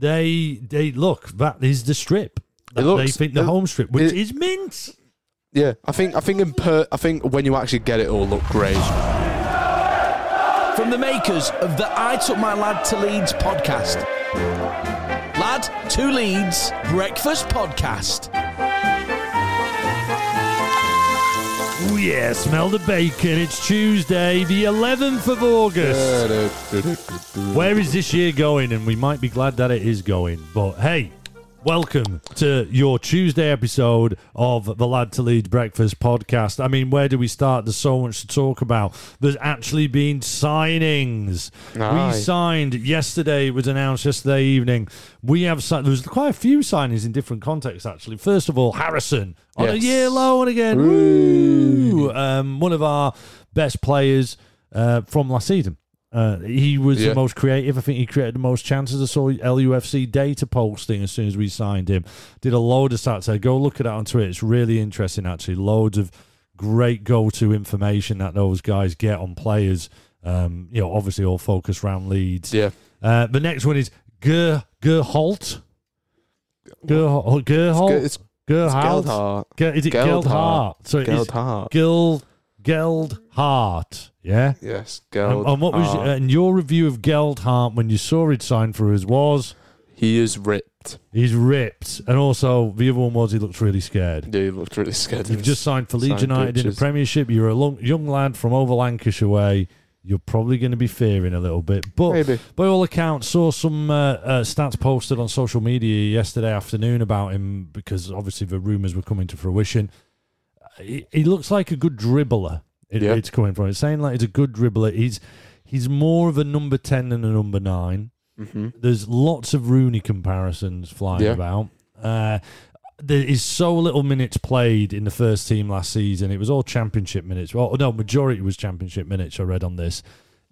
they they look that is the strip. That looks- they think the it- home strip, which it- is mint. Yeah, I think I think in per, I think when you actually get it, it'll look great. From the makers of the I Took My Lad to Leeds podcast. Lad to Leeds Breakfast Podcast. Yeah, smell the bacon. It's Tuesday, the 11th of August. Where is this year going? And we might be glad that it is going. But hey, welcome to your Tuesday episode of the Lad to Lead Breakfast podcast. I mean, where do we start? There's so much to talk about. There's actually been signings. Aye. We signed yesterday, it was announced yesterday evening. We have signed, there was quite a few signings in different contexts, actually. First of all, Harrison on a Yes. year loan again. Woo! Um, one of our best players uh, from last season. Uh, he was the most creative. I think he created the most chances. I saw LUFC data posting as soon as we signed him. Did a load of stats there. Go look at that on Twitter. It's really interesting, actually. Loads of great go-to information that those guys get on players. Um, you know, obviously all focused around Leeds. Yeah, Uh, the next one is Ger Gerholt. Gerholt. Gerholt. it's, Gerholt. Geldhart. Ge- is it Geldhart. Geldhart? So is Geldhart. Gil Geldhart. Yeah. Yes, And, Geld. and what was and your review of Geldhart when you saw it sign for us was he is ripped. he's ripped, and also the other one was he looks really scared. Yeah, he looked really scared. You've just signed for Leeds Signed United in the. Premiership. You're a long, young lad from over Lancashire way. You're probably going to be fearing a little bit, but Maybe. by all accounts, saw some uh, uh, stats posted on social media yesterday afternoon about him because obviously the rumours were coming to fruition. He, he looks like a good dribbler. It, Yeah. It's coming from. It's saying like he's a good dribbler. He's he's more of a number ten than a number nine. hmm There's lots of Rooney comparisons flying Yeah. about. Uh, there is so little minutes played in the first team last season. It was all championship minutes. Well, no, majority was championship minutes. I read on this.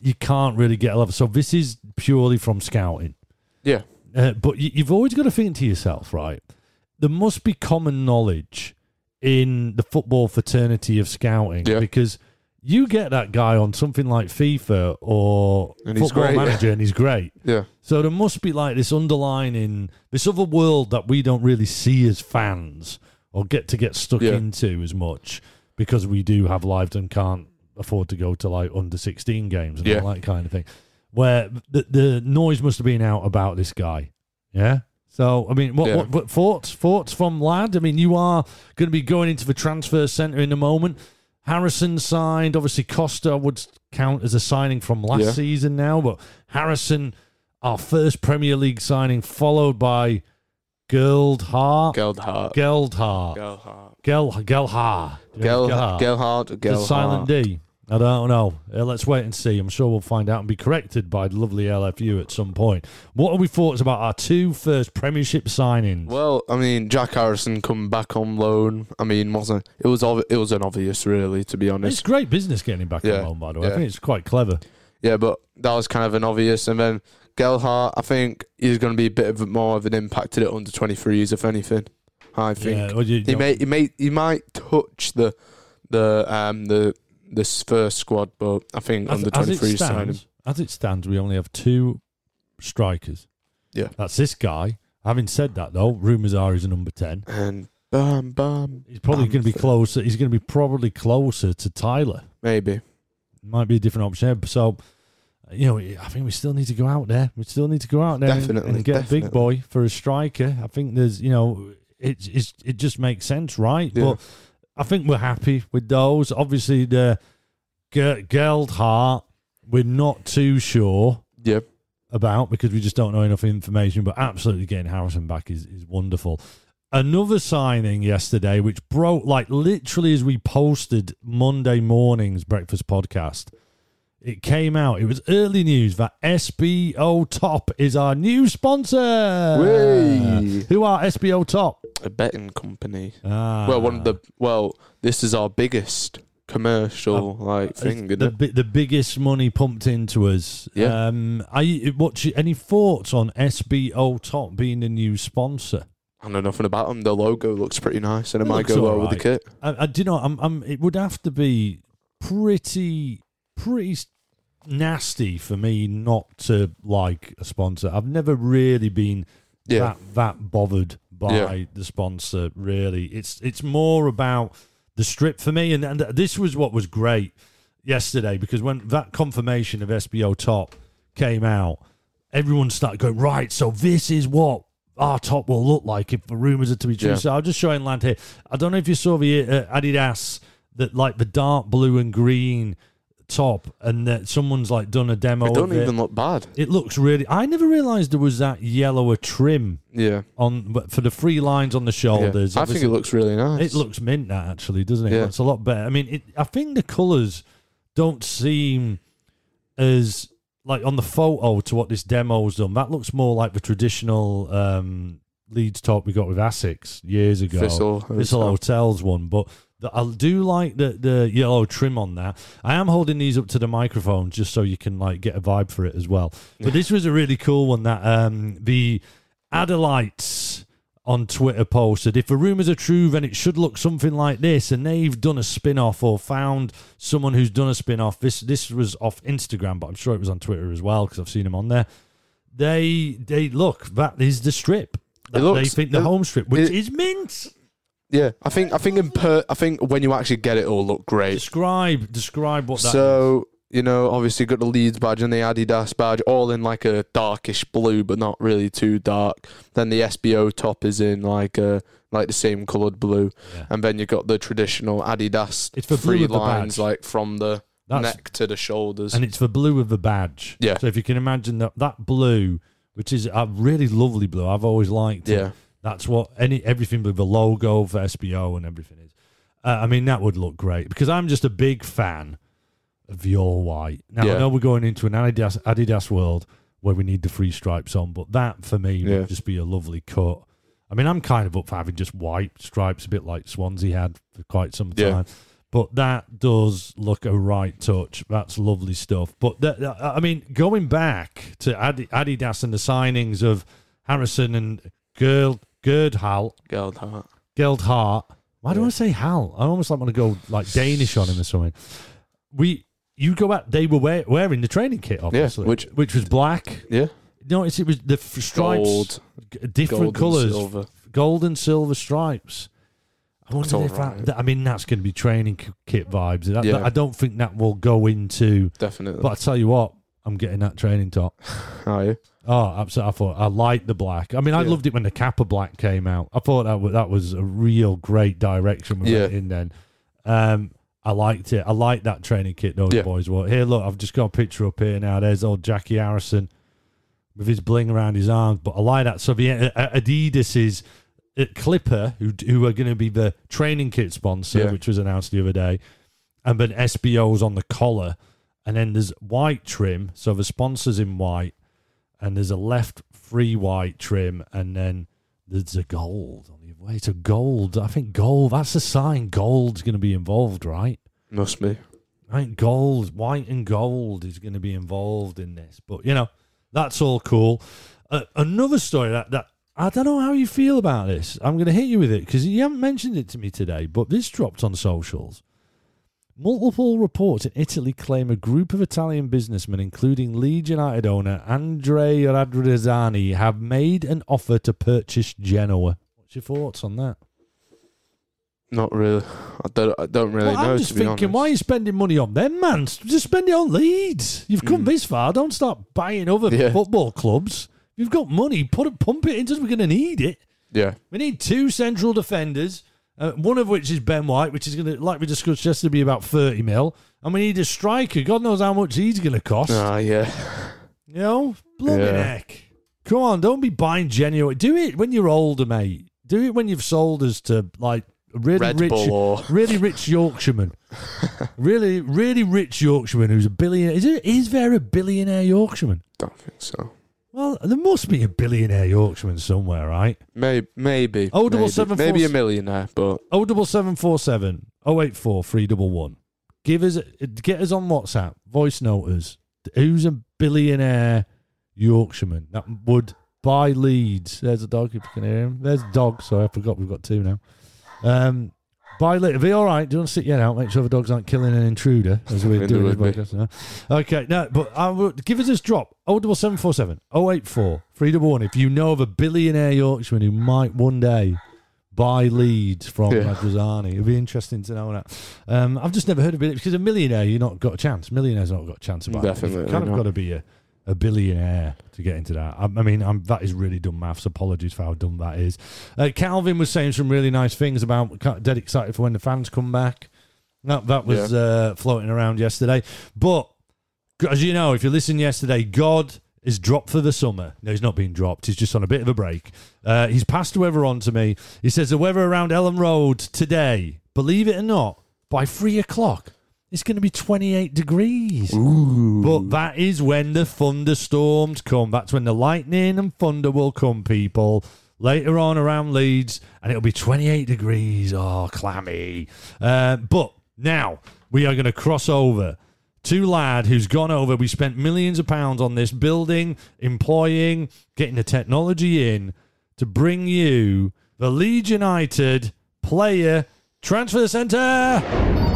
You can't really get a level. So this is purely from scouting. Yeah, Uh, but you, you've always got to think to yourself, right? There must be common knowledge in the football fraternity of scouting Yeah. because you get that guy on something like FIFA or And he's Football great. Manager, and he's great. yeah, So there must be like this underlining, this other world that we don't really see as fans or get to get stuck Yeah. into as much because we do have lives and can't afford to go to like under 16 games and Yeah. all that kind of thing. Where the, the noise must have been out about this guy. Yeah. So, I mean, what, Yeah. what, what thoughts? Thoughts from Lad? I mean, you are going to be going into the transfer centre in a moment. Harrison signed. Obviously, Costa would count as a signing from last Yeah. season now, but Harrison, our first Premier League signing, followed by Geldhart. Geldhart. Geldhart. Geldhart. Gel Gelhar. Gel- Gelhardt. Gelhardt. The Gelhardt. silent D. I don't know. Uh, let's wait and see. I'm sure we'll find out and be corrected by the lovely LFU at some point. What are we thoughts about our two first Premiership signings? Well, I mean, Jack Harrison coming back on loan. I mean, wasn't it was ob- it was an obvious, really, to be honest. it's great business getting him back Yeah, on loan, by the way. I think it's quite clever. Yeah, but that was kind of an obvious. And then Gelhardt, I think he's going to be a bit of more of an impact at it under 23s, if anything. I think Yeah, well, you he may he may he might touch the the um the this first squad, but I think as, under as it 23s sign him. stands, as it stands, we only have two strikers. Yeah. That's this guy. Having said that, though, rumours are he's a number 10. And bam bam, He's probably going to be closer. He's going to be probably closer to Tyler. maybe. might be a different option. So, you know, I think we still need to go out there. We still need to go out there and- Definitely, and, get a big boy for a striker. I think there's, you know, it it's, it just makes sense, right? Yeah. But I think we're happy with those. Obviously, the Ge- Geldhart, we're not too sure Yeah, about because we just don't know enough information. But absolutely getting Harrison back is, is wonderful. Another signing yesterday, which broke like literally as we posted Monday morning's breakfast podcast. It came out. It was early news that SBO Top is our new sponsor. Whey. Who are SBO Top? a betting company. Ah, Well, one of the well, this is our biggest commercial like thing. It's isn't the it? bi- the biggest money pumped into us. Yeah. Um, are you, what's your- any thoughts on SBO Top being the new sponsor? I know nothing about them. The logo looks pretty nice, and it, It might go well with the kit. I, I do you know. I'm, I'm. It would have to be pretty, pretty nasty for me not to like a sponsor. I've never really been Yeah. that that bothered by Yeah. the sponsor. Really, it's it's more about the strip for me. And, and this was what was great yesterday because when that confirmation of SBO top came out, everyone started going right. So this is what our top will look like if the rumors are to be true. Yeah. So I'll just show in land here. I don't know if you saw the uh, Adidas that like the dark blue and green top, and that someone's like done a demo. It don't of it. even look bad. It looks really. I never realised there was that yellower trim Yeah. on but for the free lines on the yeah. shoulders. I think it looks really nice. it looks mint that actually, doesn't it? Yeah. It's a lot better. I mean, it, I think the colours don't seem as like on the photo to what this demo's done. That looks more like the traditional um, Leeds top we got with Asics years ago. Thistle Thistle Hotels one, but. I do like the the yellow trim on that. I am holding these up to the microphone just so you can like get a vibe for it as well. But this was a really cool one that um the Adelites on Twitter posted. If the rumours are true, then it should look something like this. And they've done a spin off or found someone who's done a spin off. This this was off Instagram, but I'm sure it was on Twitter as well because I've seen them on there. They they look that is the strip. That looks- they think the it- home strip, which it- is mint. Yeah, I think I think in per I think when you actually get it, it'll look great. Describe describe what that is. So you know, obviously got the Leeds badge and the Adidas badge, all in like a darkish blue, but not really too dark. Then the SBO top is in like a like the same coloured blue, Yeah. and then you've got the traditional Adidas It's the three of the lines like from the That's- neck to the shoulders. and it's the blue of the badge. Yeah. So if you can imagine that that blue, which is a really lovely blue, I've always liked. it. Yeah, That's what any everything with the logo for SBO and everything is. Uh, I mean, that would look great because I'm just a big fan of your white. Now I know we're going into an Adidas Adidas world where we need the three stripes on, but that for me Yeah. would just be a lovely cut. I mean, I'm kind of up for having just white stripes, a bit like Swansea had for quite some Yeah. time. But that does look a right touch. That's lovely stuff. But that, I mean, going back to Adi- Adidas and the signings of Harrison and Gerd, Gerdhal, Geldhart. Geldhart. Why do I say Hal? I almost like want to go like Danish on him or something. We, you go out. They were wear, wearing the training kit, obviously, which- which was black. Yeah, Notice it was the f- stripes, Gold. g- different gold and colours, silver. gold and silver stripes. I wonder if that, alright. that- I mean, that's going to be training k- kit vibes. That- Yeah. that- I don't think that will go into. Definitely. But I tell you what, I'm getting that training top. Are you? Oh, absolutely! I thought I liked the black. I mean, I Yeah. loved it when the Kappa black came out. I thought that was, that was a real great direction we went in. Then, um, I liked it. I liked that training kit those Yeah. boys wore. Here, look, I've just got a picture up here now. There's old Jackie Harrison with his bling around his arms. But I like that. So the uh, Adidas is uh, Clipper, who who are going to be the training kit sponsor, Yeah. which was announced the other day, and then SBO's on the collar, and then there's white trim. So the sponsors in white, and there's a left free white trim, and then there's a gold on the other way. So gold, I think gold. That's a sign. Gold's going to be involved, right? Must be. I think gold, white and gold is going to be involved in this. But you know, that's all cool. Uh, another story that that I don't know how you feel about this. I'm going to hit you with it because you haven't mentioned it to me today. But this dropped on socials. Multiple reports in Italy claim a group of Italian businessmen, including Leeds United owner Andre Radrizzani, have made an offer to purchase Genoa. What's your thoughts on that? Not really. I don't. I don't really Well, know. I'm just thinking, why are you spending money on them, man? Just spend it on Leeds. You've come Mm. this far. Don't start buying other Yeah. football clubs. You've got money. Put it, pump it into. Us. We're going to need it. Yeah. We need two central defenders. Uh, one of which is Ben White, which is going to, like we discussed, yesterday, be about thirty mil. And we need a striker. God knows how much he's going to cost. Ah, yeah. You know, blooming Yeah. heck. Come on, don't be buying Genoa. Do it when you're older, mate. Do it when you've sold us to like really Red rich, or really rich Yorkshireman, really, really rich Yorkshireman who's a billionaire. Is, there, is there a billionaire Yorkshireman? don't think so. Well, there must be a billionaire Yorkshireman somewhere, right? Maybe. Maybe. Oh, double maybe. seven four Maybe a millionaire, but O double seven four seven O eight four three double one. Give us, get us on WhatsApp. Voice note us. Who's a billionaire Yorkshireman that would buy Leeds? There's a dog. If you can hear him. There's a dog. Sorry, I forgot we've got two now. Um, Bye later. Be all right. Do you want to sit head out? Make sure the dogs aren't killing an intruder as we're It doing this podcast. no? Okay, no, but I will, give us this drop. 07747 084 311 if you know of a billionaire Yorkshireman who might one day buy Leeds from Yeah. Radrizzani. It'd be interesting to know that. Um, I've just never heard of it because a millionaire, you've not got a chance. Millionaires not got a chance about it. Definitely You've kind of not. got to be a, a billionaire to get into that. I, I mean, I'm, that is really dumb maths. Apologies for how dumb that is. Uh, Kalvin was saying some really nice things about dead excited for when the fans come back. That that was uh, floating around yesterday. But as you know, if you listened yesterday, God is dropped for the summer. No, he's not being dropped. He's just on a bit of a break. Uh, he's passed the weather on to me. He says the weather around Elland Road today, believe it or not, by three o'clock, it's going to be 28 degrees. But that is when the thunderstorms come. That's when the lightning and thunder will come, people. Later on around Leeds, and it'll be 28 degrees. Oh, clammy. Uh, but now we are going to cross over to Lad, who's gone over. We spent millions of pounds on this building, employing, getting the technology in to bring you the Leeds United player transfer centre.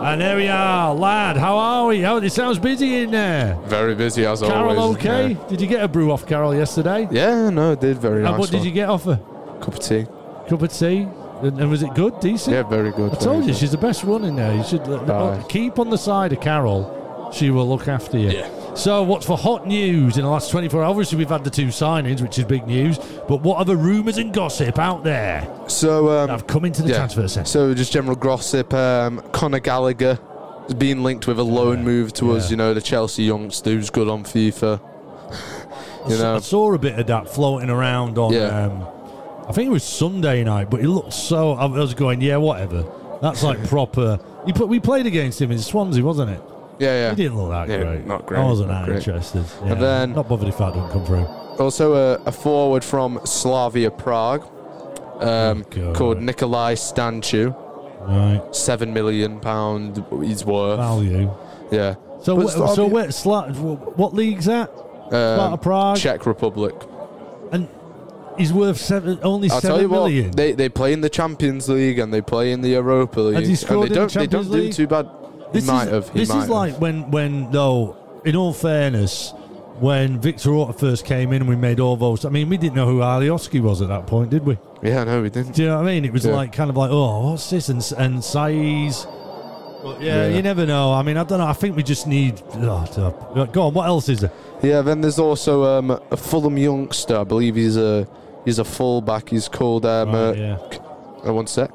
And there we are, lad. How are we? How, it sounds busy in there. Very busy as Carol, always. Carol, okay? Did you get a brew off Carol yesterday? Yeah, yeah no, it did very and nice. what did you get off her? Cup of tea. Cup of tea? And, and was it good? Decent? Yeah, very good. I told you good. she's the best one in there. You should uh, keep on the side of Carol. She will look after you. Yeah. So, what's for hot news in the last 24 hours? Obviously, we've had the two signings, which is big news. But what other rumours and gossip out there So, um, have come into the yeah. transfer centre? So just general gossip. Um, Conor Gallagher has been linked with a loan Yeah, move to us. You know, the Chelsea youngster who's good on FIFA. You I know, saw a bit of that floating around on. Yeah. Um, I think it was Sunday night, but it looked so. I was going, yeah, whatever. That's like proper. Put, we played against him in Swansea, wasn't it? Yeah, yeah. He didn't look that Yeah, great. not great, I wasn't that interested. Yeah. And then- not bothered if that didn't come through. Also, a, a forward from Slavia Prague um, Oh, called Nicolae Stanciu. Right, Seven million pound is worth. value. Yeah. So, But wh- so where, Sla- what league's that? Sparta Um, Prague, Czech Republic. and he's worth seven, only I'll seven tell you million. what, they they play in the Champions League and they play in the Europa League. and they don't they don't do too bad. This might is, have. He this might is have. like when, when though, in all fairness, when Victor Orta first came in and we made all those. I mean, we didn't know who Alioski was at that point, did we? Yeah, no, we didn't. Do you know what I mean? It was Yeah. like kind of like, oh, what's this? And and Saiz. But yeah, Yeah. you never know. I mean, I don't know. I think we just need. Oh, to- go on. What else is there? Yeah, then there's also um, a Fulham youngster. I believe he's a he's a fullback. He's called um, Right, uh, yeah. uh, one sec.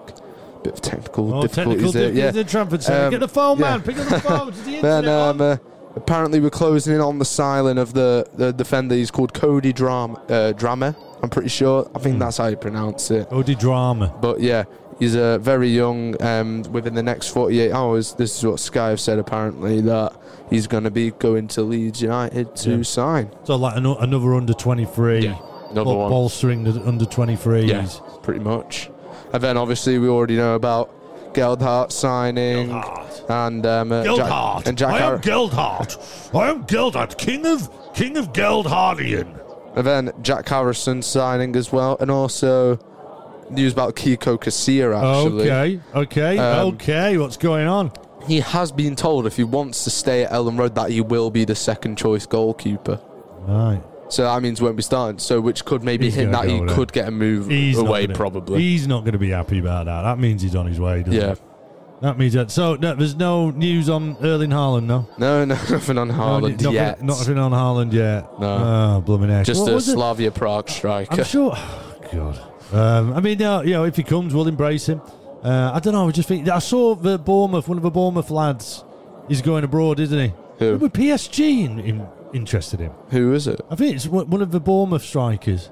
Bit of technical Oh, difficulties technical there. Yeah. in Trafford Centre. Um, Get the phone, yeah. man. Pick up the phone. The Then um, uh, apparently we're closing in on the signing of the, the defender. He's called Cody Dram uh, Drameh. I'm pretty sure. I think that's how you pronounce it. Odi drama. But yeah, he's uh, very young. Um, within the next 48 hours, this is what Sky have said apparently that he's going to be going to Leeds United to Yeah. sign. So like ano- another under twenty three. Yeah. Another one. Bolstering the under twenty threes. Yeah, pretty much. And then obviously we already know about Geldhart signing and um, uh, Geldhart. Jack, and Jack I am Har- Geldhart. I am Geldhart, king of king of Geldhardian. and then Jack Harrison signing as well, and also news about Kiko Casilla actually. Okay, okay, Um, okay. What's going on? He has been told if he wants to stay at Elland Road that he will be the second choice goalkeeper. Right. So that means won't be starting. So which could maybe He's hint that he could get a move He's away gonna- probably. He's not going to be happy about that. That means he's on his way. Doesn't Yeah. It? That means that. So no, there's no news on Erling Haaland, no. No, no, nothing on No, Haaland nothing, yet. Nothing on Haaland yet. No. Oh, blooming heck. Just What a was it? Slavia Prague striker. I'm sure. God. Um, I mean, uh, you know, if he comes, we'll embrace him. Uh, I don't know. I just think I saw the Bournemouth, one of the Bournemouth lads. He's going abroad, isn't he? Who? With PSG in, in, interested in. Who is it? I think it's one of the Bournemouth strikers.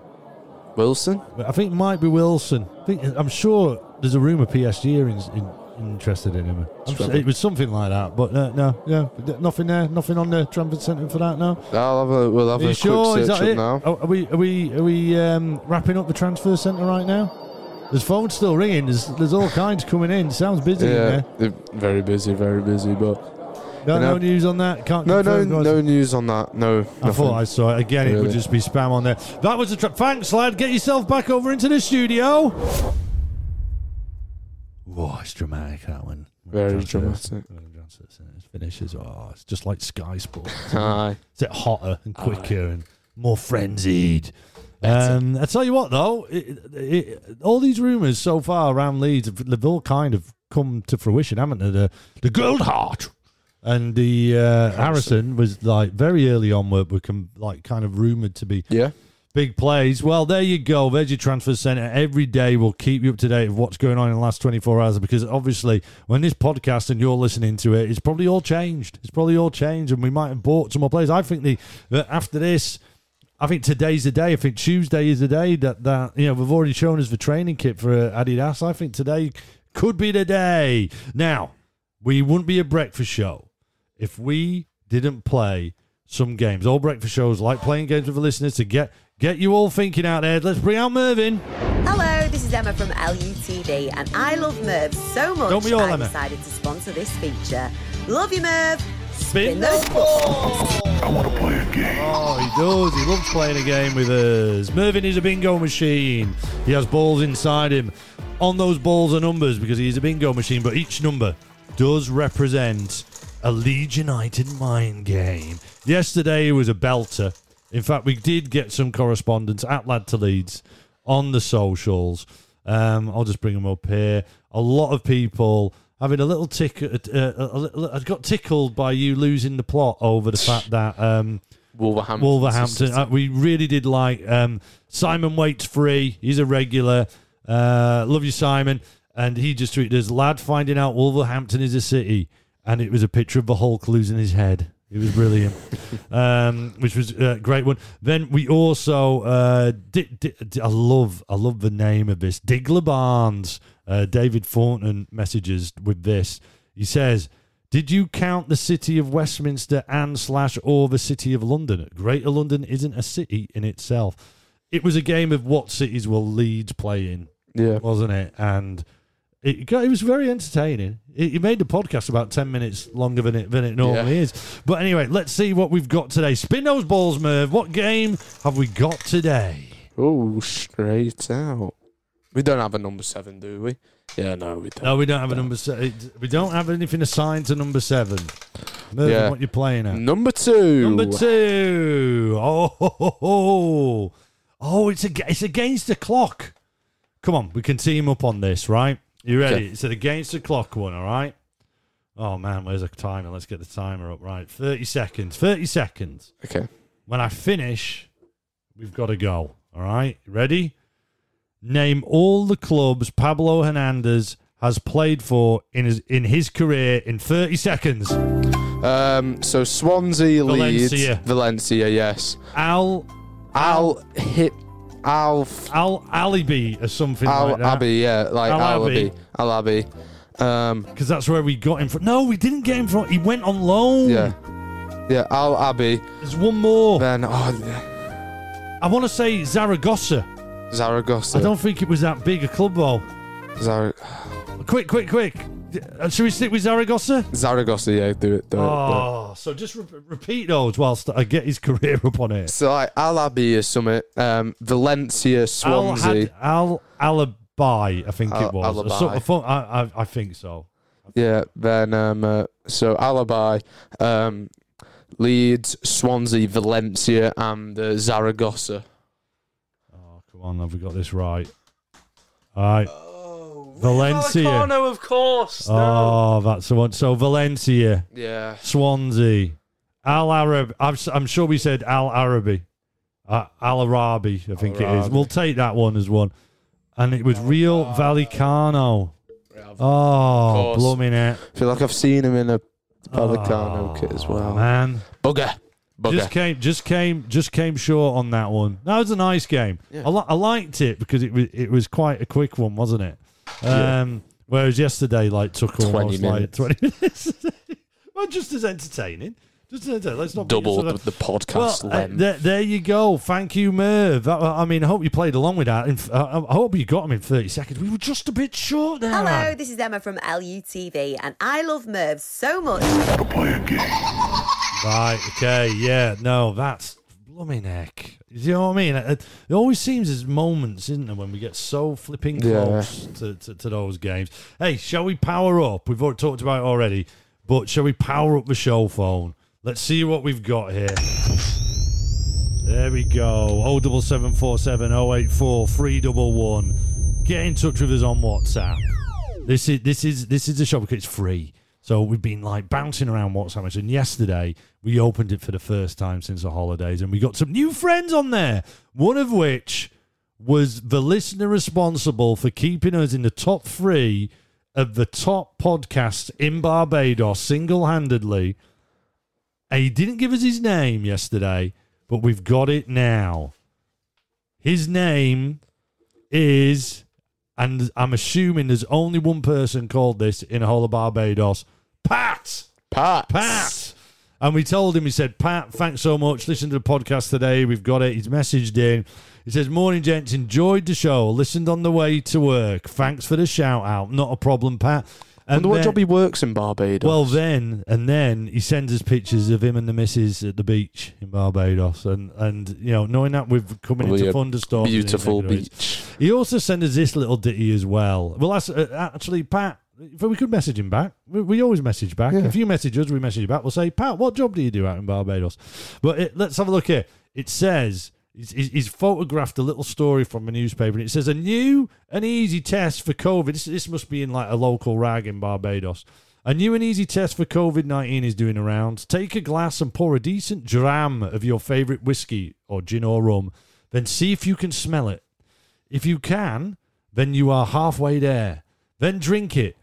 Wilson? I think it might be Wilson. I think, I'm sure there's a rumour PSG are in, in, interested in him. Sure it was something like that, but uh, no, yeah, nothing there, nothing on the transfer centre for that. now. I'll have a, we'll have Are a sure? quick Is that up it? now. Are, we are we are we um, wrapping up the transfer centre right now? There's phones still ringing. There's there's all kinds coming in. Sounds busy Yeah, very busy, very busy. But No, no news on that. Can't no, no, guys. no news on that. No, I nothing. thought I saw it again. It would just be spam on there. That was a tra- thanks, lad. Get yourself back over into the studio. Whoa, it's dramatic that one. Very Transfers- dramatic. It finishes. Oh, it's just like Sky Sports. Aye. Is it hotter and Aye. quicker and more frenzied? Um, I tell you what, though, it, it, all these rumours so far around Leeds, have- they've all kind of come to fruition, haven't they? The, the Gold Heart and the uh, Harrison was like very early on were, were com- like kind of rumoured to be Yeah. big plays. Well, there you go. There's your transfer centre. Every day we'll keep you up to date of what's going on in the last 24 hours because obviously when this podcast and you're listening to it, it's probably all changed. It's probably all changed and we might have bought some more players. I think the that after this, I think today's the day. I think Tuesday is the day that, that you know, we've already shown us the training kit for uh, Adidas. I think today could be the day. Now, we wouldn't be a breakfast show if we didn't play some games. All breakfast shows like playing games with the listeners to get get you all thinking out there. Let's bring out Mervyn. Hello, this is Emma from LUTV, and I love Merv so much Don't we all, I Emma? decided to sponsor this feature. Love you, Merv. Spin those balls. I want to play a game. Oh, he does. He loves playing a game with us. Mervyn is a bingo machine. He has balls inside him. On those balls are numbers because he's a bingo machine, but each number does represent a Leeds United mind game. Yesterday was a belter. In fact, we did get some correspondence at Lad to Leeds on the socials. Um, I'll just bring them up here. A lot of people having a little tick. Uh, a, a, little- I got tickled by you losing the plot over the fact that um, Wolverhampton. Wolverhampton. Uh, we really did like um, Simon Waits free. He's a regular. Uh, love you, Simon. And he just tweeted us, lad finding out Wolverhampton is a city. And it was a picture of the Hulk losing his head. It was brilliant, um, which was a great one. Then we also, uh, di- di- di- I love, I love the name of this. Digler Barnes, uh, David Thornton messages with this. He says, did you count the city of Westminster and slash or the city of London? Greater London isn't a city in itself. It was a game of what cities will Leeds play in, Yeah. wasn't it? And it got, it was very entertaining. It, it made the podcast about ten minutes longer than it than it normally Yeah. is. But anyway, let's see what we've got today. Spin those balls, Merv. What game have we got today? Oh, straight out. We don't have a number seven, do we? Yeah, no, we don't. No, we don't have a number seven. We don't have anything assigned to number seven. Merv, Yeah. what you playing at? Number two. Number two. Oh, ho, ho, ho. oh, it's a, it's against the clock. Come on, we can team up on this, right? You ready? Okay. It's an against the clock one, all right? Oh man, where's the timer? Let's get the timer up. Right, thirty seconds. Thirty seconds. Okay. When I finish, we've got to go. All right, ready? Name all the clubs Pablo Hernandez has played for in his in his career in thirty seconds. Um. So Swansea, Leeds, Valencia. Valencia. Yes. Al Al hit. Al. Al Alibi or something Al like that. Abbey. Yeah. Like Al Al Abbey. Al Abbey. Um. Because that's where we got him from. No, we didn't get him from. He went on loan. Yeah. Yeah. Al Abbey. There's one more. Then oh, I want to say Zaragoza. Zaragoza. I don't think it was that big a club though. Zar- Quick, quick, quick. Uh, Should we stick with Zaragoza? Zaragoza. Yeah. Do it. Do it. Do it. Oh, so just re- repeat those whilst I get his career up on it. So like Al Abbey is summit. Um. Valencia, Al Swansea. had Al Alibi, I think Al- it was. Alibi. So- I thought- I, I, I think so. Yeah, then um, uh, so Alibi, um, Leeds, Swansea, Valencia, and uh, Zaragoza. Oh, come on, have we got this right? All right. Valencia. Vallecano, of course. Oh, that's the one. So Valencia. Yeah, Swansea, Al Arab. I'm, s- I'm sure we said Al Arabi, uh, Al Arabi. I think it is. Arabi. We'll take that one as one. And it was Real Vallecano. Oh, course. blooming it! I feel like I've seen him in a Vallecano kit as well. Oh, Man, Bugger, bugger. just came, just came, just came short on that one. That was a nice game. Yeah. I, li- I liked it because it was it was quite a quick one, wasn't it? Yeah. Um, whereas yesterday, like, took 20 almost like minutes. twenty minutes. well, just as entertaining. Just as entertaining. Let's not double Doubled yourself up. the podcast Well, uh, length. there, there you go. Thank you, Merv. That- I mean, I hope you played along with that. In f- I I hope you got him in 30 seconds. We were just a bit short there. Hello, this is Emma from LUTV, and I love Merv so much. Right, okay, yeah. No, that's Blooming heck. Do You know what I mean? It, it always seems there's moments, isn't there, when we get so flipping Yeah. close to, to, to those games. Hey, shall we power up? We've already talked about it already, but shall we power up the show phone? Let's see what we've got here. There we go. 07747 084 311. Get in touch with us on WhatsApp. This is this is this is a show because it's free. So we've been like bouncing around WhatsApp. And yesterday we opened it for the first time since the holidays, and we got some new friends on there. One of which was the listener responsible for keeping us in the top three of the top podcasts in Barbados single handedly. And he didn't give us his name yesterday, but we've got it now. His name is, and I'm assuming there's only one person called this in the whole of Barbados Pat. Pat. Pat. And we told him, he said, Pat, thanks so much. Listen to the podcast today. We've got it. He's messaged in. He says, Morning, gents. Enjoyed the show. Listened on the way to work. Thanks for the shout out. Not a problem, Pat. And Wonder what then- job he works in Barbados. well, then and then he sends us pictures of him and the missus at the beach in Barbados, and and you know, knowing that we're coming Well, into yeah, thunderstorms, beautiful beach. He also sent us this little ditty as well. Well, that's uh, actually Pat. If we could message him back, we, we always message back. Yeah. If you message us, we message you back. We'll say, Pat, what job do you do out in Barbados? But it, let's have a look here. It says he's photographed a little story from a newspaper, and it says a new and easy test for COVID. This, this must be in like a local rag in Barbados. A new and easy test for COVID 19 is doing around. Take a glass and pour a decent dram of your favourite whiskey or gin or rum, then see if you can smell it. If you can, then you are halfway there. Then drink it.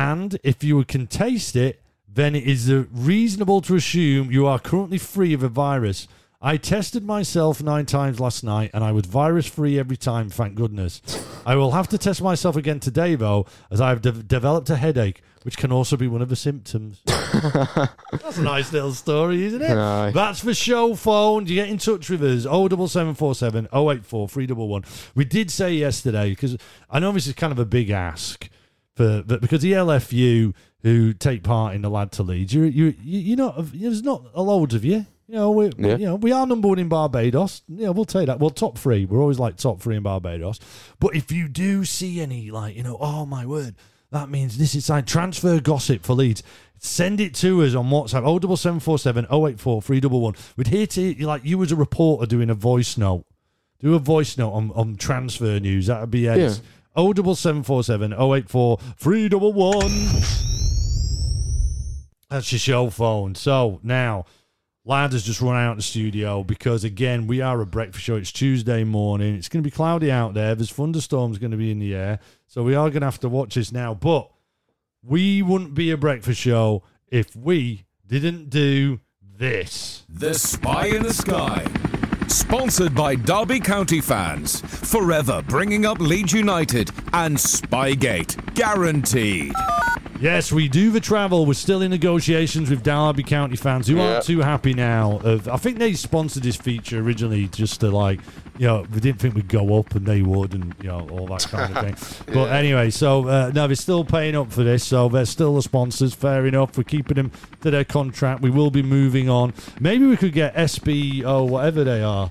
And if you can taste it, then it is uh, reasonable to assume you are currently free of a virus. I tested myself nine times last night and I was virus free every time, thank goodness. I will have to test myself again today, though, as I've de- developed a headache, which can also be one of the symptoms. That's a nice little story, isn't it? Aye. That's for show phone. You get in touch with us. 07747 084 311. We did say yesterday, because I know this is kind of a big ask, for but because the LFU who take part in the lad to lead, you you you you're not there's not a load of you. You know, we Yeah. you know we are number one in Barbados. Yeah, we'll take that. Well, top three. We're always like top three in Barbados. But if you do see any like you know, oh my word, that means this is like transfer gossip for Leeds. Send it to us on WhatsApp 07747 084 311. We'd hear to like you as a reporter doing a voice note. Do a voice note on, on transfer news. That'd be ace. Yeah. 07747 084 311. That's your show phone. So now, Lad has just run out of the studio because, again, we are a breakfast show. It's Tuesday morning. It's going to be cloudy out there. There's thunderstorms going to be in the air. So we are going to have to watch this now. But we wouldn't be a breakfast show if we didn't do this. The Spy in the Sky. Sponsored by Derby County fans. Forever bringing up Leeds United and Spygate. Guaranteed. Yes, we do the travel. We're still in negotiations with Derby County fans who aren't too happy now. Of I think they sponsored this feature originally just to like, you know, we didn't think we'd go up and they would, and you know all that kind of thing. But anyway, so uh, no, they're still paying up for this, so they're still the sponsors. Fair enough. We're keeping them to their contract. We will be moving on. Maybe we could get SB or whatever they are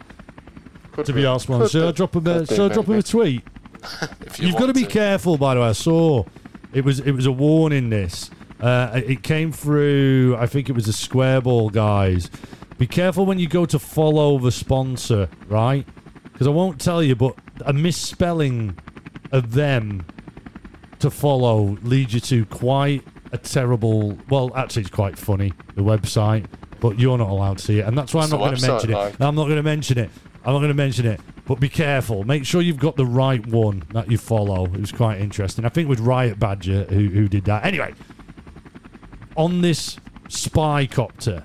to be our sponsor. Should I drop them? A, Could should I drop them a tweet? If you You've got to be careful, by the way. I saw it was it was a warning. This uh, it came through. I think it was the Square Ball guys. Be careful when you go to follow the sponsor, right? Because I won't tell you, but a misspelling of them to follow leads you to quite a terrible. Well, actually, it's quite funny. The website, but you're not allowed to see it, and that's why I'm What's not going to mention it. like? I'm not going to mention it. I'm not going to mention it. But be careful. Make sure you've got the right one that you follow. It was quite interesting. I think it was Riot Badger who, who did that. Anyway, on this spy copter,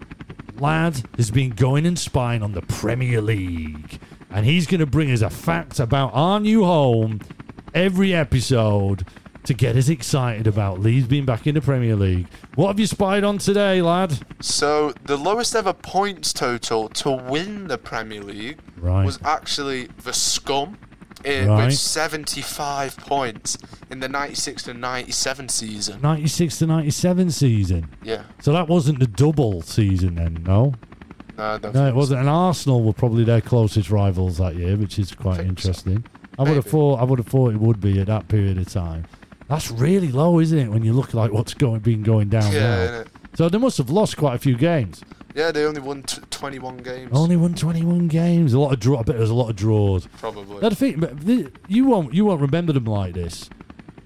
lad has been going and spying on the Premier League. And he's going to bring us a fact about our new home every episode to get us excited about Leeds being back in the Premier League. What have you spied on today, lad? So the lowest ever points total to win the Premier League Right. was actually the Scum eh, in, Right. with 75 points in the 96 to 97 season. 96 to 97 season. Yeah. So that wasn't the double season then, no? No, No, it wasn't. And Arsenal were probably their closest rivals that year, which is quite think so. interesting. I would have thought. I would have thought it would be at that period of time. That's really low, isn't it? When you look like what's going been going down Yeah, innit? So they must have lost quite a few games. yeah, they only won t- 21 games. Only won twenty-one games. A lot of draw. I bet there's a lot of draws. probably. Now, the thing, the- you won't you won't remember them like this.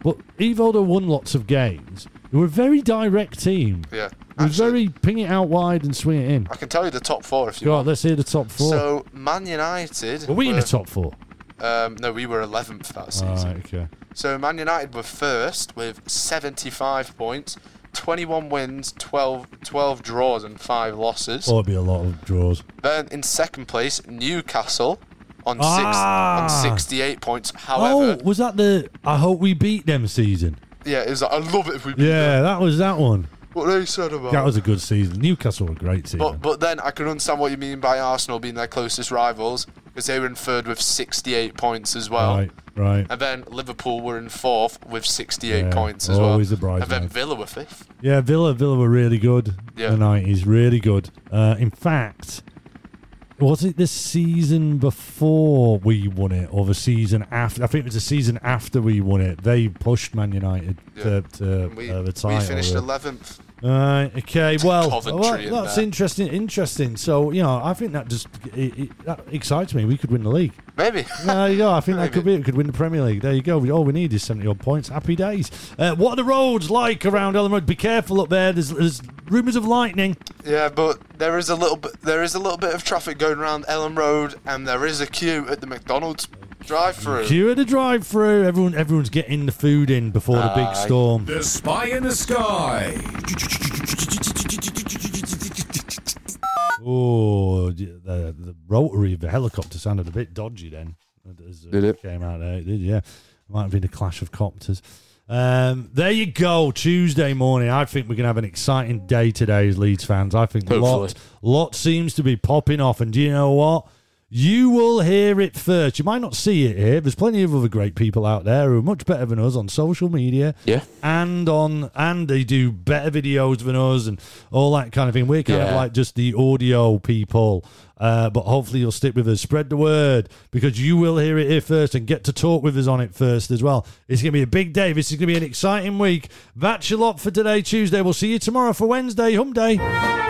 But they won lots of games, they were a very direct team. yeah, It was very ping it out wide and swing it in. I can tell you the top four if you Go on, let's hear the top four. So Man United. were we in the top four? Um, no, we were 11th that season. All right, okay. So Man United were first with 75 points, 21 wins, 12, 12 draws, and five losses. Oh, it'd be a lot of draws. Then in second place, Newcastle on Ah! six on 68 points. However. Oh, was that the I hope we beat them season? yeah, it was like, I love it if we beat Yeah, them. that was that one. What they said about That was a good season. Newcastle were a great season. But but then I can understand what you mean by Arsenal being their closest rivals because they were in third with 68 points as well. right, right. And then Liverpool were in fourth with 68 Yeah, points as well. always the and then. Villa were fifth. Yeah, Villa Villa were really good. Yeah. The nineties, really good. Uh, in fact, was it the season before we won it, or the season after? I think it was the season after we won it. They pushed Man United to, to And we, uh, the we finished yeah. 11th. Right. Okay. Well, Coventry well, that's there. interesting. Interesting. So you know, I think that just it, it, that excites me. We could win the league. Maybe. There you go. I think that could be. it. We could win the Premier League. There you go. All we need is seventy odd points. Happy days. Uh, what are the roads like around Elland Road? Be careful up there. There's, there's rumours of lightning. yeah, but there is a little bit there is a little bit of traffic going around Elland Road and there is a queue at the McDonald's drive-through. Queue at the drive-through. Everyone, everyone's getting the food in before the big Aye. storm. The Spy in the Sky. Oh, the, the rotary of the helicopter sounded a bit dodgy then. As, uh, Did it? Came out there. It did, yeah. Might have been a clash of copters. Um, there you go. Tuesday morning. I think we're going to have an exciting day today as Leeds fans. I think Hopefully. lot, lot seems to be popping off. And do you know what? You will hear it first. You might not see it here. There's plenty of other great people out there who are much better than us on social media Yeah. and on and they do better videos than us and all that kind of thing. We're kind of like just the audio people. Uh, but hopefully you'll stick with us. Spread the word because you will hear it here first and get to talk with us on it first as well. It's going to be a big day. This is going to be an exciting week. That's your lot for today, Tuesday. We'll see you tomorrow for Wednesday, Hump Day.